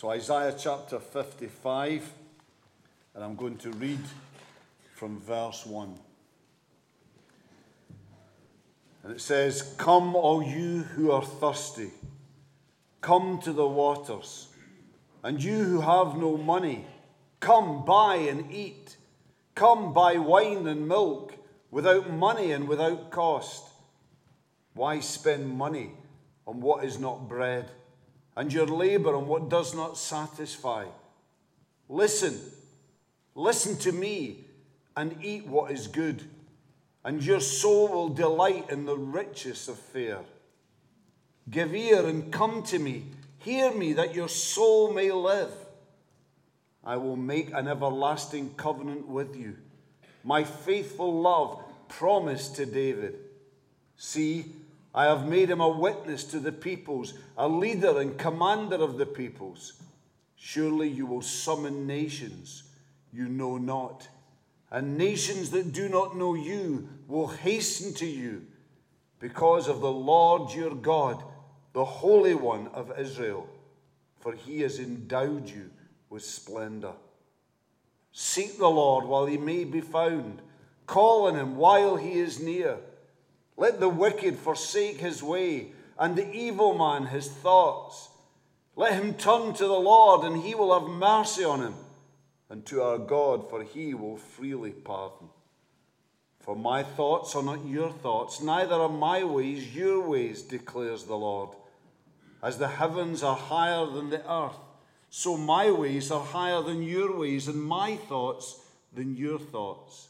So, Isaiah chapter 55, and I'm going to read from verse 1. And it says, Come, all you who are thirsty, come to the waters. And you who have no money, come buy and eat. Come buy wine and milk without money and without cost. Why spend money on what is not bread, and your labor on what does not satisfy? Listen, listen to me, and eat what is good and your soul will delight in the riches of fare. Give ear and come to me. Hear me, that your soul may live. I will make an everlasting covenant with you, my faithful love promised to David. See, I have made him a witness to the peoples, a leader and commander of the peoples. Surely you will summon nations you know not and nations that do not know you will hasten to you because of the Lord your God, the Holy One of Israel, for he has endowed you with splendor. Seek the Lord while he may be found, call on him while he is near. Let the wicked forsake his way, and the evil man his thoughts. Let him turn to the Lord, and he will have mercy on him and to our God, for he will freely pardon. For my thoughts are not your thoughts, neither are my ways your ways, declares the Lord. As the heavens are higher than the earth, so my ways are higher than your ways, and my thoughts than your thoughts.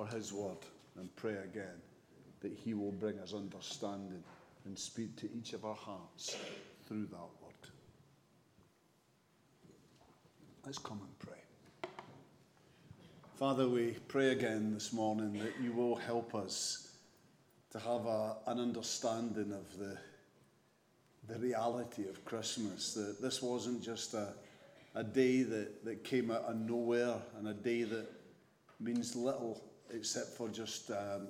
for His word and pray again that He will bring us understanding and speak to each of our hearts through that word. Let's come and pray. Father, we pray again this morning that you will help us to have a, an understanding of the, the reality of Christmas. That this wasn't just a, a day that, that came out of nowhere and a day that means little except for just um,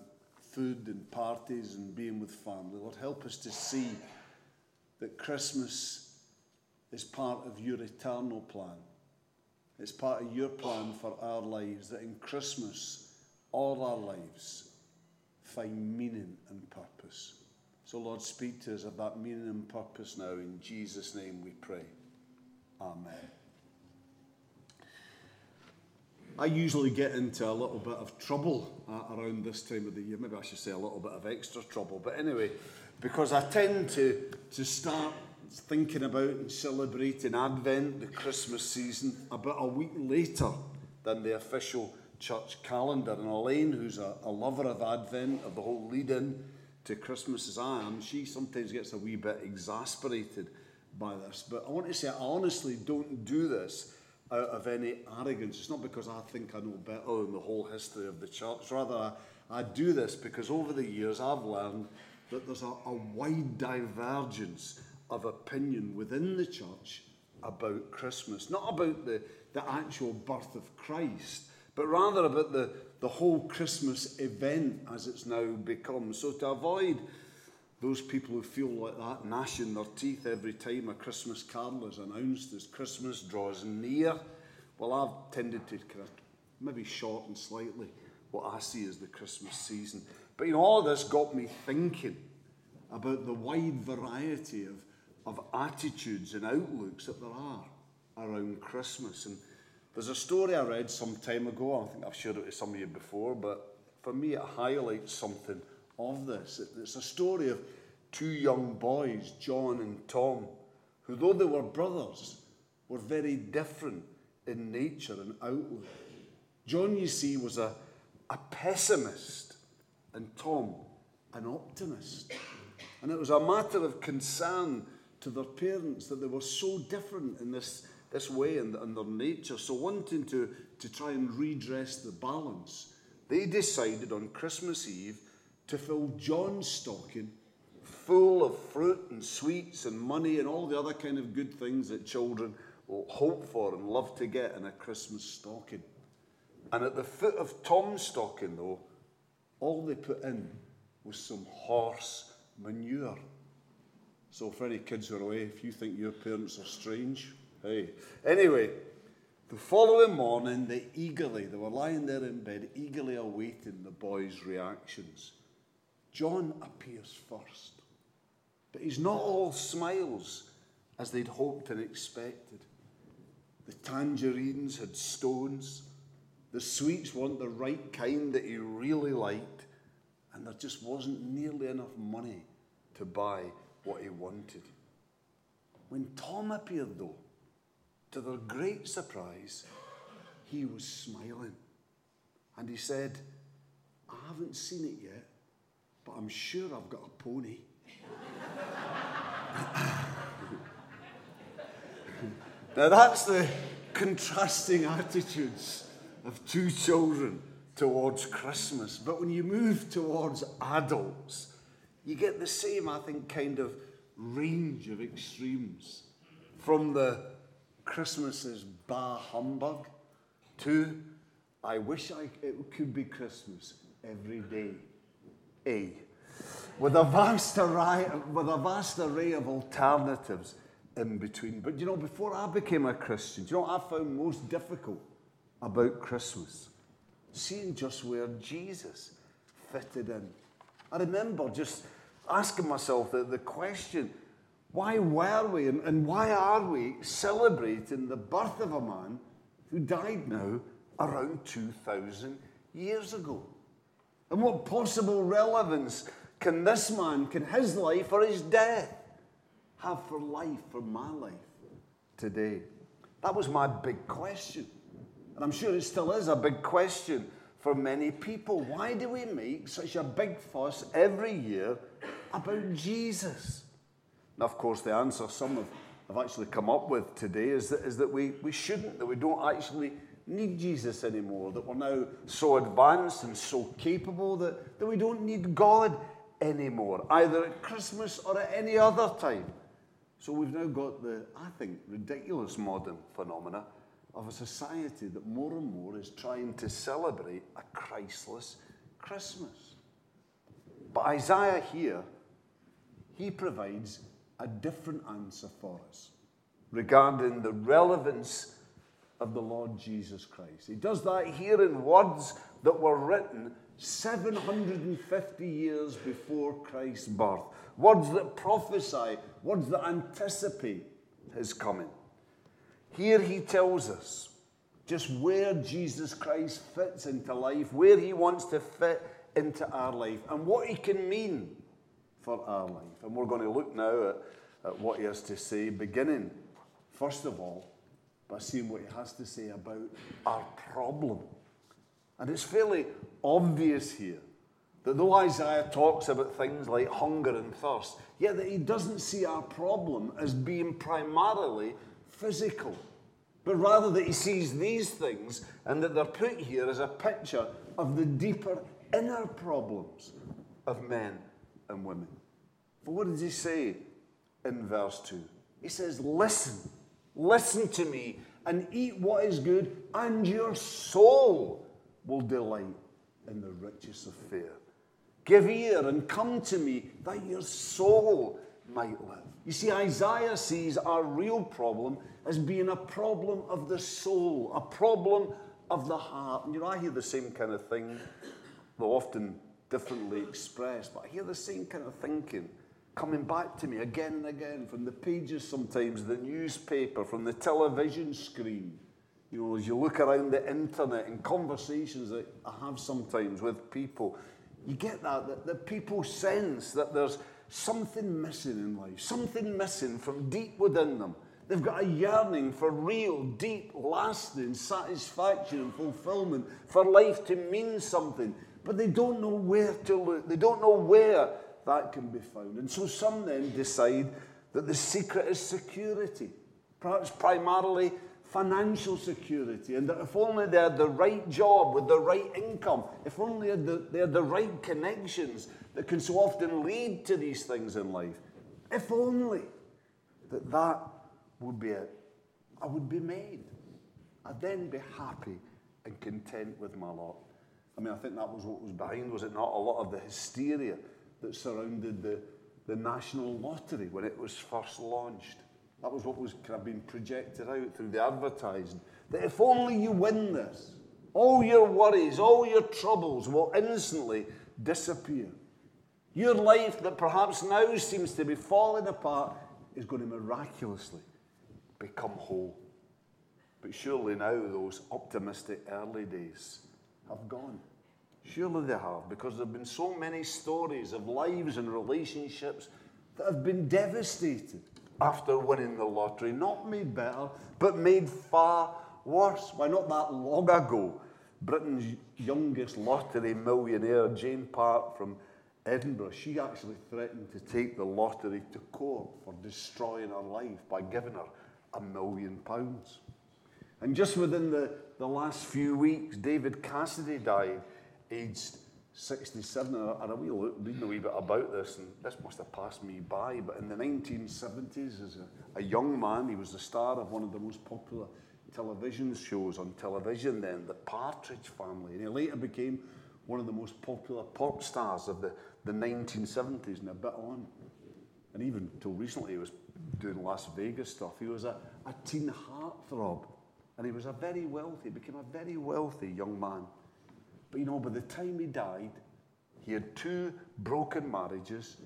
food and parties and being with family. Lord, help us to see that Christmas is part of your eternal plan it's part of your plan for our lives that in Christmas, all our lives find meaning and purpose. So, Lord, speak to us of that meaning and purpose now. In Jesus' name we pray. Amen. I usually get into a little bit of trouble uh, around this time of the year. Maybe I should say a little bit of extra trouble. But anyway, because I tend to, to start thinking about and celebrating Advent, the Christmas season, about a week later than the official church calendar. And Elaine, who's a, a lover of Advent, of the whole lead in to Christmas as I am, she sometimes gets a wee bit exasperated by this. But I want to say, I honestly don't do this out of any arrogance. It's not because I think I know better than the whole history of the church. Rather, I, I do this because over the years I've learned that there's a, a wide divergence of opinion within the church about Christmas. Not about the, the actual birth of Christ, but rather about the, the whole Christmas event as it's now become. So to avoid those people who feel like that gnashing their teeth every time a Christmas carol is announced as Christmas draws near, well, I've tended to kind of maybe shorten slightly what I see as the Christmas season. But you know, all this got me thinking about the wide variety of of attitudes and outlooks that there are around Christmas. And there's a story I read some time ago, I think I've shared it with some of you before, but for me it highlights something of this. It's a story of two young boys, John and Tom, who, though they were brothers, were very different in nature and outlook. John, you see, was a, a pessimist, and Tom, an optimist. And it was a matter of concern to their parents that they were so different in this, this way and, and their nature. So, wanting to, to try and redress the balance, they decided on Christmas Eve to fill John's stocking full of fruit and sweets and money and all the other kind of good things that children will hope for and love to get in a Christmas stocking. And at the foot of Tom's stocking, though, all they put in was some horse manure. So, for any kids who are away, if you think your parents are strange, hey. Anyway, the following morning, they eagerly, they were lying there in bed, eagerly awaiting the boy's reactions. John appears first, but he's not all smiles as they'd hoped and expected. The tangerines had stones, the sweets weren't the right kind that he really liked, and there just wasn't nearly enough money to buy what he wanted. When Tom appeared, though, to their great surprise, he was smiling. And he said, I haven't seen it yet, but I'm sure I've got a pony. now that's the contrasting attitudes of two children towards Christmas. But when you move towards adults, you get the same, I think, kind of range of extremes. From the Christmas bah humbug to I wish I, it could be Christmas every day. A. With a vast array, with a vast array of alternatives in between. But you know, before I became a Christian, you know I found most difficult about Christmas? Seeing just where Jesus fitted in. I remember just asking myself the, the question why were we and, and why are we celebrating the birth of a man who died now around 2,000 years ago? And what possible relevance can this man, can his life or his death have for life, for my life today? That was my big question. And I'm sure it still is a big question for many people. Why do we make such a big fuss every year about Jesus? Now, of course, the answer some have, have actually come up with today is that, is that we, we shouldn't, that we don't actually need Jesus anymore, that we're now so advanced and so capable that, that we don't need God anymore, either at Christmas or at any other time. So we've now got the, I think, ridiculous modern phenomena of a society that more and more is trying to celebrate a Christless Christmas. But Isaiah here, he provides a different answer for us regarding the relevance of the Lord Jesus Christ. He does that here in words that were written 750 years before Christ's birth. Words that prophesy, words that anticipate his coming. Here he tells us just where Jesus Christ fits into life, where he wants to fit into our life, and what he can mean for our life. And we're going to look now at, at what he has to say, beginning, first of all, by seeing what he has to say about our problem. And it's fairly obvious here that though Isaiah talks about things like hunger and thirst, yet that he doesn't see our problem as being primarily physical, but rather that he sees these things and that they're put here as a picture of the deeper inner problems of men and women. But what does he say in verse 2? He says, Listen, listen to me and eat what is good, and your soul will delight in the riches of fare. Give ear and come to me that your soul might live. You see, Isaiah sees our real problem as being a problem of the soul, a problem of the heart. And you know, I hear the same kind of thing, though often differently expressed, but I hear the same kind of thinking coming back to me again and again from the pages sometimes, the newspaper, from the television screen. You know, as you look around the internet and conversations that I have sometimes with people, you get that, that, that people sense that there's something missing in life, something missing from deep within them. They've got a yearning for real, deep, lasting satisfaction and fulfillment, for life to mean something, but they don't know where to look. They don't know where that can be found. And so some then decide that the secret is security, perhaps primarily financial security, and that if only they had the right job with the right income, if only they had the, they had the right connections that can so often lead to these things in life, if only that that would be it, I would be made. I'd then be happy and content with my lot. I mean, I think that was what was behind, was it not? A lot of the hysteria that surrounded the, the national lottery when it was first launched. That was what was kind of being projected out through the advertising. That if only you win this, all your worries, all your troubles will instantly disappear. Your life that perhaps now seems to be falling apart is going to miraculously become whole. But surely now those optimistic early days have gone. Surely they have, because there have been so many stories of lives and relationships that have been devastated after winning the lottery. Not made better, but made far worse. Why, not that long ago, Britain's youngest lottery millionaire, Jane Park from Edinburgh, she actually threatened to take the lottery to court for destroying her life by giving her a million pounds. And just within the, the last few weeks, David Cassidy died, aged 67. And I, wee look, reading a wee bit about this, and this must have passed me by, but in the 1970s, as a, a young man, he was the star of one of the most popular television shows on television then, The Partridge Family. And he later became one of the most popular pop stars of the, the 1970s and a bit on. And even until recently, he was doing Las Vegas stuff. He was a, a teen heartthrob. And he was a very wealthy, became a very wealthy young man. But you know, by the time he died, he had two broken marriages,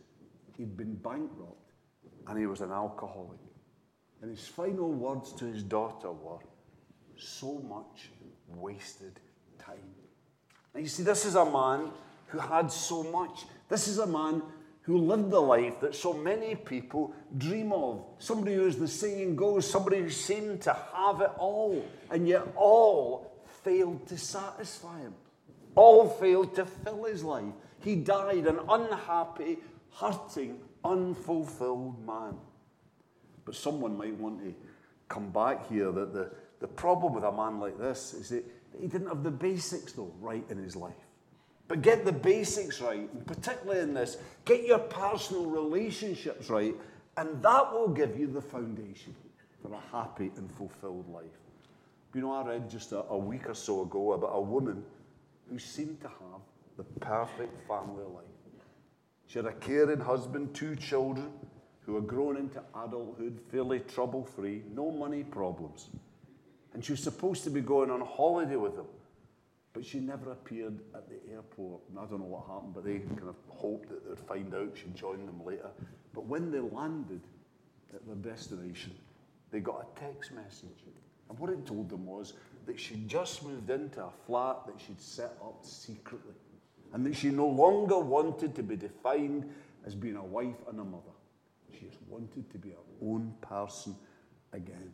he'd been bankrupt, and he was an alcoholic. And his final words to his daughter were, So much wasted time. Now, you see, this is a man who had so much. This is a man who lived the life that so many people dream of. Somebody who, as the saying goes, somebody who seemed to have it all, and yet all failed to satisfy him. All failed to fill his life. He died an unhappy, hurting, unfulfilled man. But someone might want to come back here that the, the problem with a man like this is that he didn't have the basics, though, right in his life. But get the basics right, particularly in this, get your personal relationships right, and that will give you the foundation for a happy and fulfilled life. You know, I read just a, a week or so ago about a woman who seemed to have the perfect family life. She had a caring husband, two children who had grown into adulthood fairly trouble free, no money problems. And she was supposed to be going on holiday with them. But she never appeared at the airport. And I don't know what happened, but they kind of hoped that they'd find out she'd join them later. But when they landed at their destination, they got a text message. And what it told them was that she'd just moved into a flat that she'd set up secretly. And that she no longer wanted to be defined as being a wife and a mother. She just wanted to be her own person again.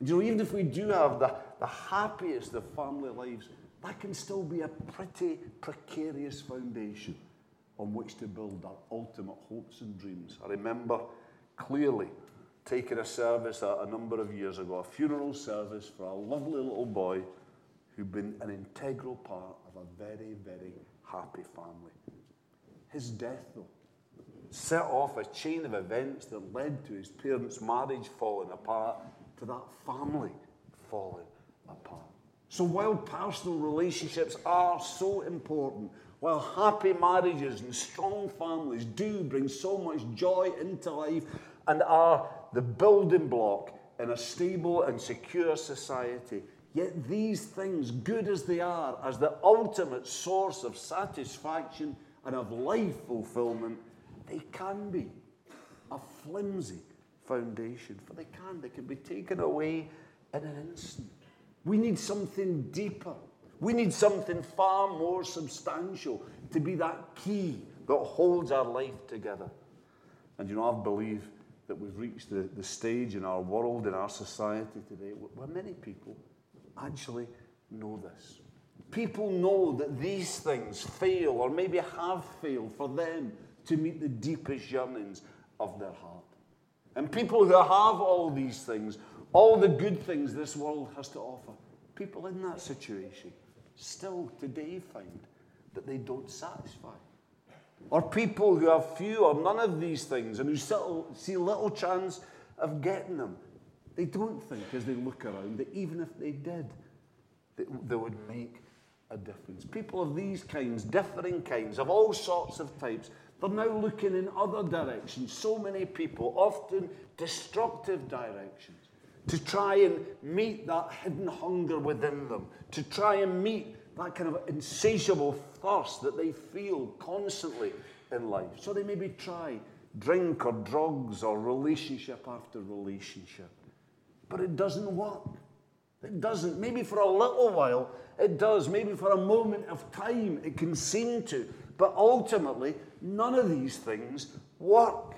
You know, even if we do have the, the happiest of family lives, that can still be a pretty precarious foundation on which to build our ultimate hopes and dreams. I remember clearly taking a service a, a number of years ago, a funeral service for a lovely little boy who'd been an integral part of a very, very happy family. His death, though, set off a chain of events that led to his parents' marriage falling apart, to that family falling apart. So while personal relationships are so important, while happy marriages and strong families do bring so much joy into life and are the building block in a stable and secure society, yet these things, good as they are, as the ultimate source of satisfaction and of life fulfillment, they can be a flimsy foundation. For they can, they can be taken away in an instant. We need something deeper. We need something far more substantial to be that key that holds our life together. And you know, I believe that we've reached the, the stage in our world, in our society today, where many people actually know this. People know that these things fail or maybe have failed for them to meet the deepest yearnings of their heart. And people who have all these things, all the good things this world has to offer, people in that situation still today find that they don't satisfy. Or people who have few or none of these things and who see little chance of getting them. They don't think, as they look around, that even if they did, they would make a difference. People of these kinds, differing kinds, of all sorts of types, they're now looking in other directions. So many people, often destructive directions, to try and meet that hidden hunger within them, to try and meet that kind of insatiable thirst that they feel constantly in life. So they maybe try drink or drugs or relationship after relationship. But it doesn't work. It doesn't. Maybe for a little while it does. Maybe for a moment of time it can seem to. But ultimately, none of these things work.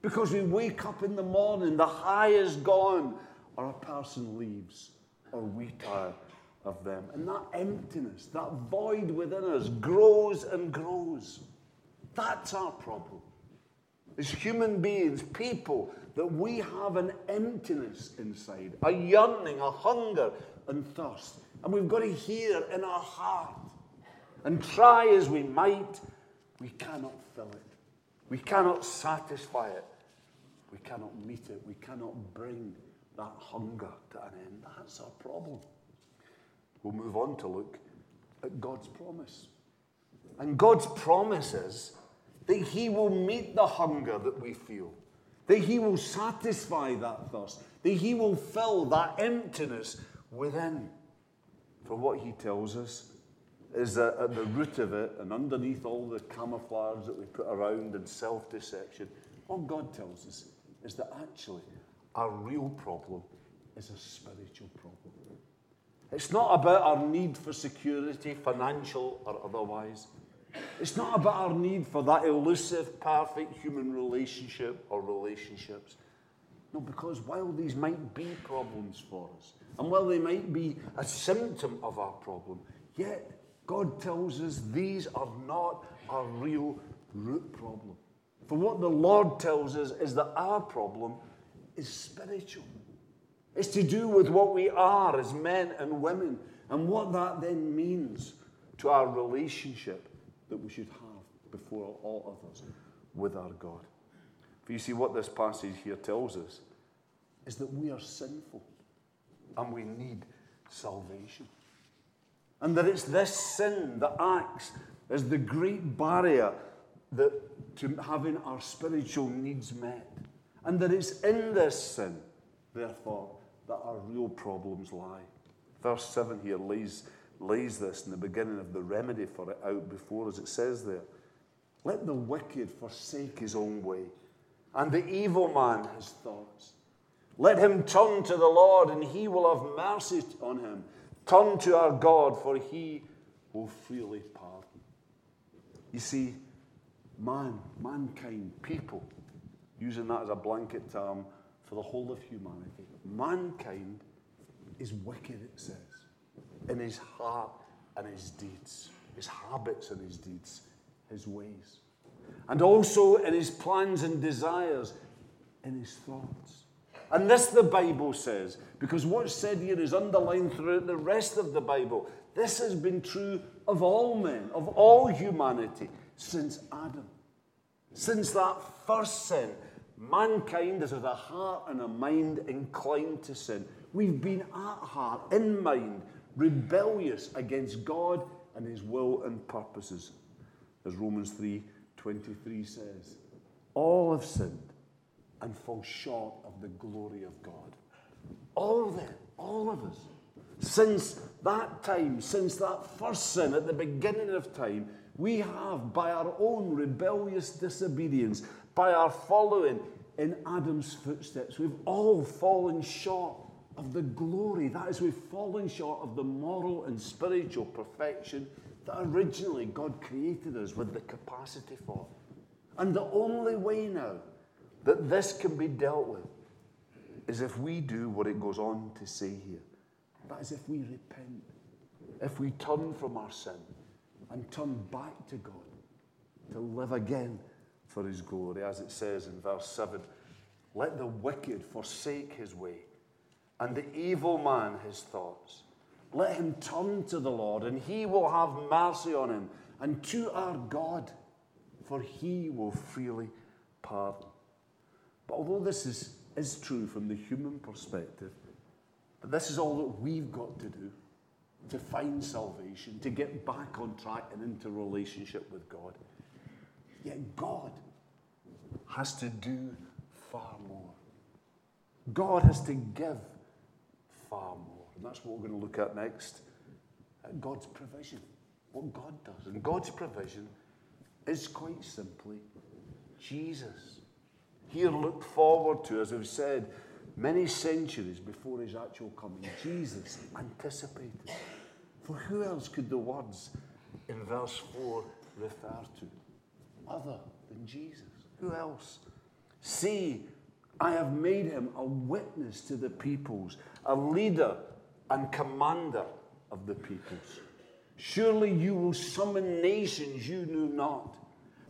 Because we wake up in the morning, the high is gone, or a person leaves, or we tire of them. And that emptiness, that void within us grows and grows. That's our problem. As human beings, people, that we have an emptiness inside, a yearning, a hunger and thirst. And we've got to hear in our heart. And try as we might, we cannot fill it. We cannot satisfy it. We cannot meet it. We cannot bring that hunger to an end. That's our problem. We'll move on to look at God's promise. And God's promise is that He will meet the hunger that we feel, that He will satisfy that thirst, that He will fill that emptiness within. For what He tells us is that at the root of it and underneath all the camouflage that we put around and self deception, what God tells us is that actually our real problem is a spiritual problem. It's not about our need for security, financial or otherwise. It's not about our need for that elusive, perfect human relationship or relationships. No, because while these might be problems for us, and while they might be a symptom of our problem, yet God tells us these are not our real root problem. For what the Lord tells us is that our problem is spiritual. It's to do with what we are as men and women and what that then means to our relationship that we should have before all others with our God. For you see, what this passage here tells us is that we are sinful and we need salvation. And that it's this sin that acts as the great barrier that, to having our spiritual needs met. And that it's in this sin, therefore, that our real problems lie. Verse 7 here lays, lays this in the beginning of the remedy for it out before us. It says there, Let the wicked forsake his own way, and the evil man his thoughts. Let him turn to the Lord, and he will have mercy on him. Turn to our God, for he will freely pardon. You see, man, mankind, people, using that as a blanket term for the whole of humanity, mankind is wicked, it says, in his heart and his deeds, his habits and his deeds, his ways. And also in his plans and desires, in his thoughts. And this the Bible says, because what's said here is underlined throughout the rest of the Bible. This has been true of all men, of all humanity, since Adam. Since that first sin, mankind is had a heart and a mind inclined to sin. We've been at heart, in mind, rebellious against God and his will and purposes. As Romans 3 23 says, all have sinned and fall short of the glory of God. All of them, all of us. Since that time, since that first sin at the beginning of time, we have, by our own rebellious disobedience, by our following in Adam's footsteps, we've all fallen short of the glory. That is, we've fallen short of the moral and spiritual perfection that originally God created us with the capacity for. And the only way now that this can be dealt with is if we do what it goes on to say here. That is, if we repent, if we turn from our sin and turn back to God to live again for His glory, as it says in verse 7 Let the wicked forsake his way, and the evil man his thoughts. Let him turn to the Lord, and he will have mercy on him, and to our God, for he will freely pardon. But although this is, is true from the human perspective, this is all that we've got to do to find salvation, to get back on track and into relationship with God. Yet God has to do far more. God has to give far more. And that's what we're going to look at next. God's provision. What God does. And God's provision is quite simply Jesus. Here looked forward to, as we've said, many centuries before his actual coming. Jesus anticipated. For who else could the words in verse 4 refer to other than Jesus? Who else? See, I have made him a witness to the peoples, a leader and commander of the peoples. Surely you will summon nations you knew not,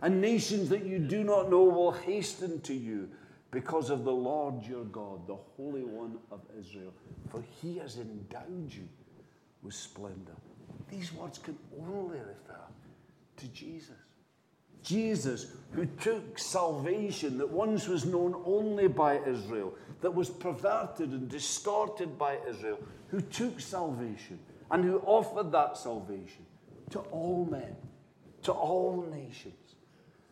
and nations that you do not know will hasten to you because of the Lord your God, the Holy One of Israel, for he has endowed you with splendor. These words can only refer to Jesus. Jesus, who took salvation that once was known only by Israel, that was perverted and distorted by Israel, who took salvation and who offered that salvation to all men, to all nations,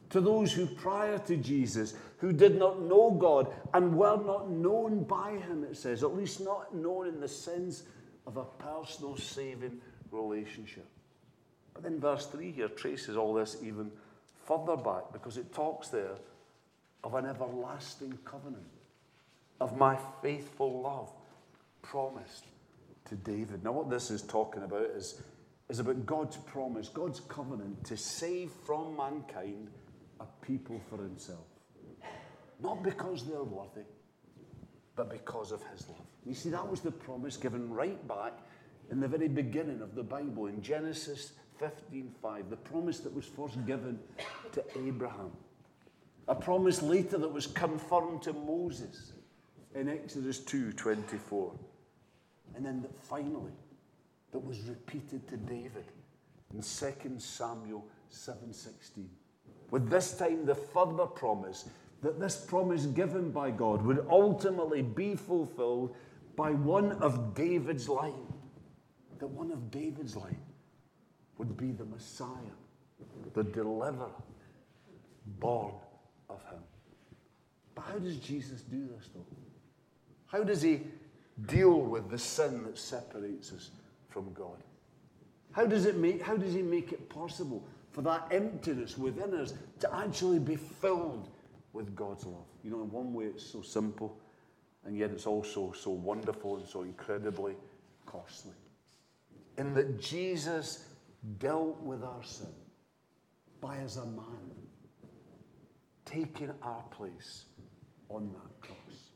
to those who prior to Jesus, who did not know God and were not known by him, it says, at least not known in the sense of a personal saving relationship. But then verse 3 here traces all this even further back because it talks there of an everlasting covenant, of my faithful love promised to David. Now, what this is talking about is, is about God's promise, God's covenant to save from mankind a people for himself. Not because they're worthy, but because of his love. You see, that was the promise given right back in the very beginning of the Bible in Genesis 15:5, the promise that was first given to Abraham. A promise later that was confirmed to Moses in Exodus 2:24. And then that finally that was repeated to David in 2 Samuel 7:16. With this time the further promise that this promise given by God would ultimately be fulfilled by one of David's line. That one of David's line would be the Messiah, the deliverer, born of him. But how does Jesus do this, though? How does he deal with the sin that separates us from God? How does, it make, how does he make it possible for that emptiness within us to actually be filled with God's love? You know, in one way it's so simple, and yet it's also so wonderful and so incredibly costly. In that Jesus dealt with our sin by as a man taking our place on that cross.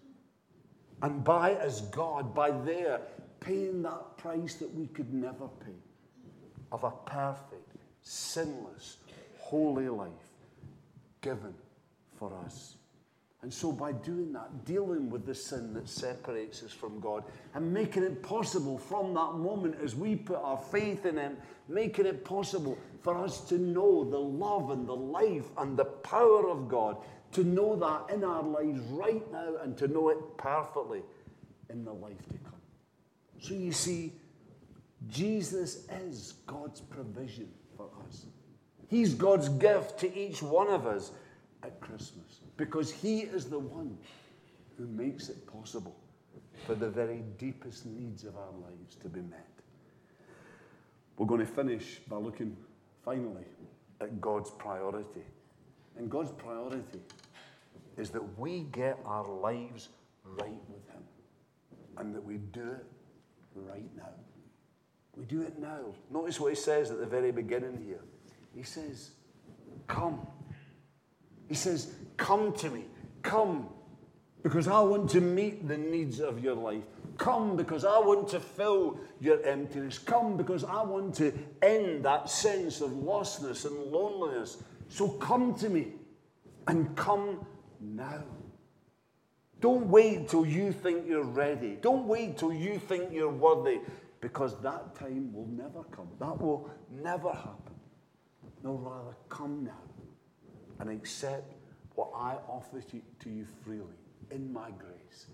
And by as God, by there, paying that price that we could never pay of a perfect, sinless, holy life given for us. And so, by doing that, dealing with the sin that separates us from God and making it possible from that moment as we put our faith in Him, making it possible for us to know the love and the life and the power of God, to know that in our lives right now and to know it perfectly in the life to come. So, you see, Jesus is God's provision for us, He's God's gift to each one of us at Christmas because He is the one who makes it possible for the very deepest needs of our lives to be met. We're going to finish by looking finally at God's priority. And God's priority is that we get our lives right with Him and that we do it right now. We do it now. Notice what He says at the very beginning here. He says, Come. He says, Come to me. Come because I want to meet the needs of your life. Come because I want to fill your emptiness. Come because I want to end that sense of lostness and loneliness. So come to me and come now. Don't wait till you think you're ready. Don't wait till you think you're worthy because that time will never come. That will never happen. No, rather, come now and accept what I offer to you freely in my grace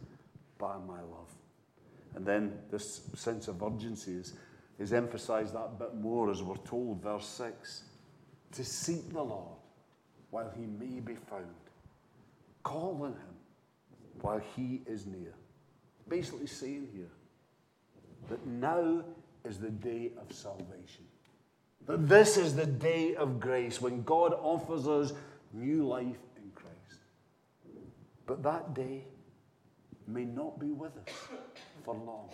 by my love. And then this sense of urgency is, is emphasized that bit more as we're told, verse 6 to seek the Lord while he may be found, call on him while he is near. Basically, saying here that now is the day of salvation. That this is the day of grace when God offers us new life in Christ. But that day may not be with us for long.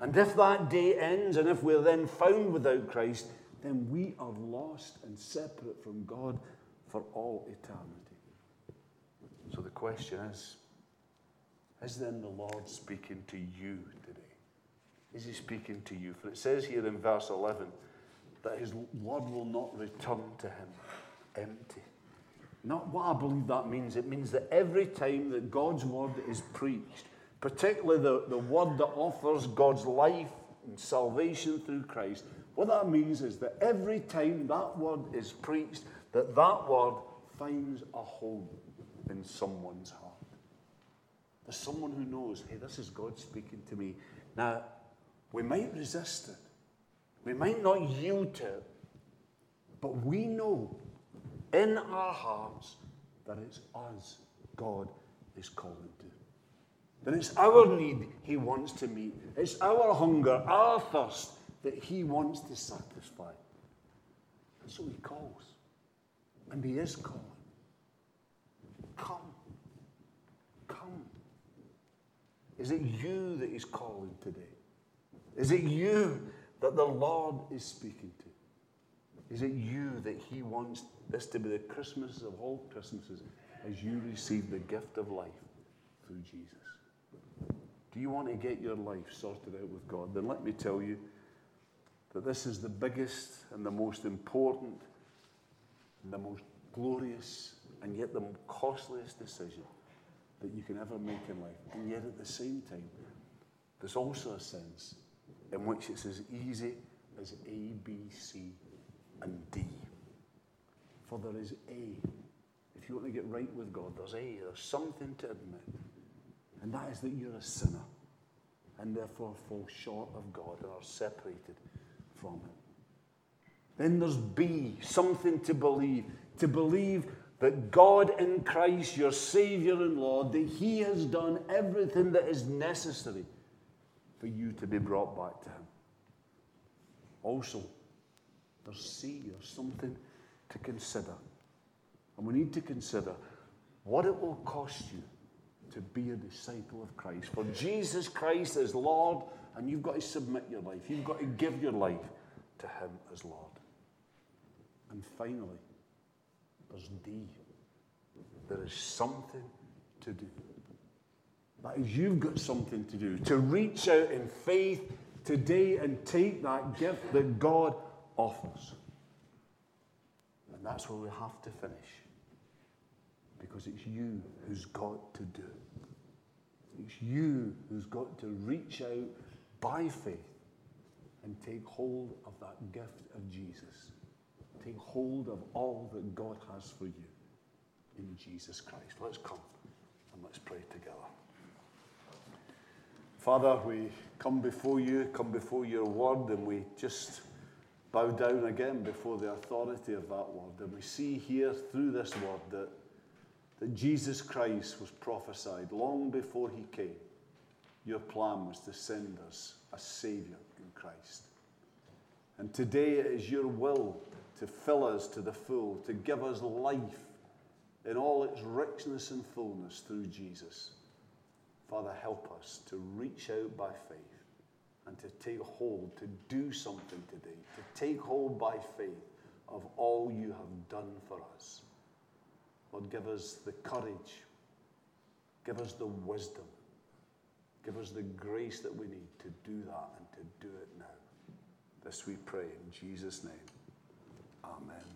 And if that day ends and if we're then found without Christ, then we are lost and separate from God for all eternity. So the question is Is then the Lord speaking to you today? Is he speaking to you? For it says here in verse 11 that his word will not return to him empty. Not what I believe that means. It means that every time that God's word is preached, particularly the, the word that offers God's life and salvation through Christ, what that means is that every time that word is preached, that that word finds a home in someone's heart. There's someone who knows, hey, this is God speaking to me. Now, we might resist it. We might not yield to it. But we know in our hearts that it's us God is calling to. That it's our need He wants to meet. It's our hunger, our thirst that He wants to satisfy. And so He calls. And He is calling. Come. Come. Is it you that He's calling today? Is it you that the Lord is speaking? Is it you that He wants this to be the Christmas of all Christmases as you receive the gift of life through Jesus? Do you want to get your life sorted out with God? Then let me tell you that this is the biggest and the most important and the most glorious and yet the costliest decision that you can ever make in life. And yet at the same time, there's also a sense in which it's as easy as A, B, C, and D. For there is A. If you want to get right with God, there's A. There's something to admit. And that is that you're a sinner and therefore fall short of God and are separated from Him. Then there's B, something to believe. To believe that God in Christ, your Savior and Lord, that He has done everything that is necessary for you to be brought back to Him. Also, there's C, or something to consider. And we need to consider what it will cost you to be a disciple of Christ. For Jesus Christ is Lord, and you've got to submit your life. You've got to give your life to Him as Lord. And finally, there's D. There is something to do. That is, you've got something to do. To reach out in faith today and take that gift that God offers. And that's where we have to finish. Because it's you who's got to do it. It's you who's got to reach out by faith and take hold of that gift of Jesus. Take hold of all that God has for you in Jesus Christ. Let's come and let's pray together. Father, we come before you, come before your word, and we just bow down again before the authority of that word. And we see here through this word that, that Jesus Christ was prophesied long before he came. Your plan was to send us a Savior in Christ. And today it is your will to fill us to the full, to give us life in all its richness and fullness through Jesus. Father, help us to reach out by faith and to take hold, to do something today, to take hold by faith of all you have done for us. Lord, give us the courage, give us the wisdom, give us the grace that we need to do that and to do it now. This we pray in Jesus' name. Amen.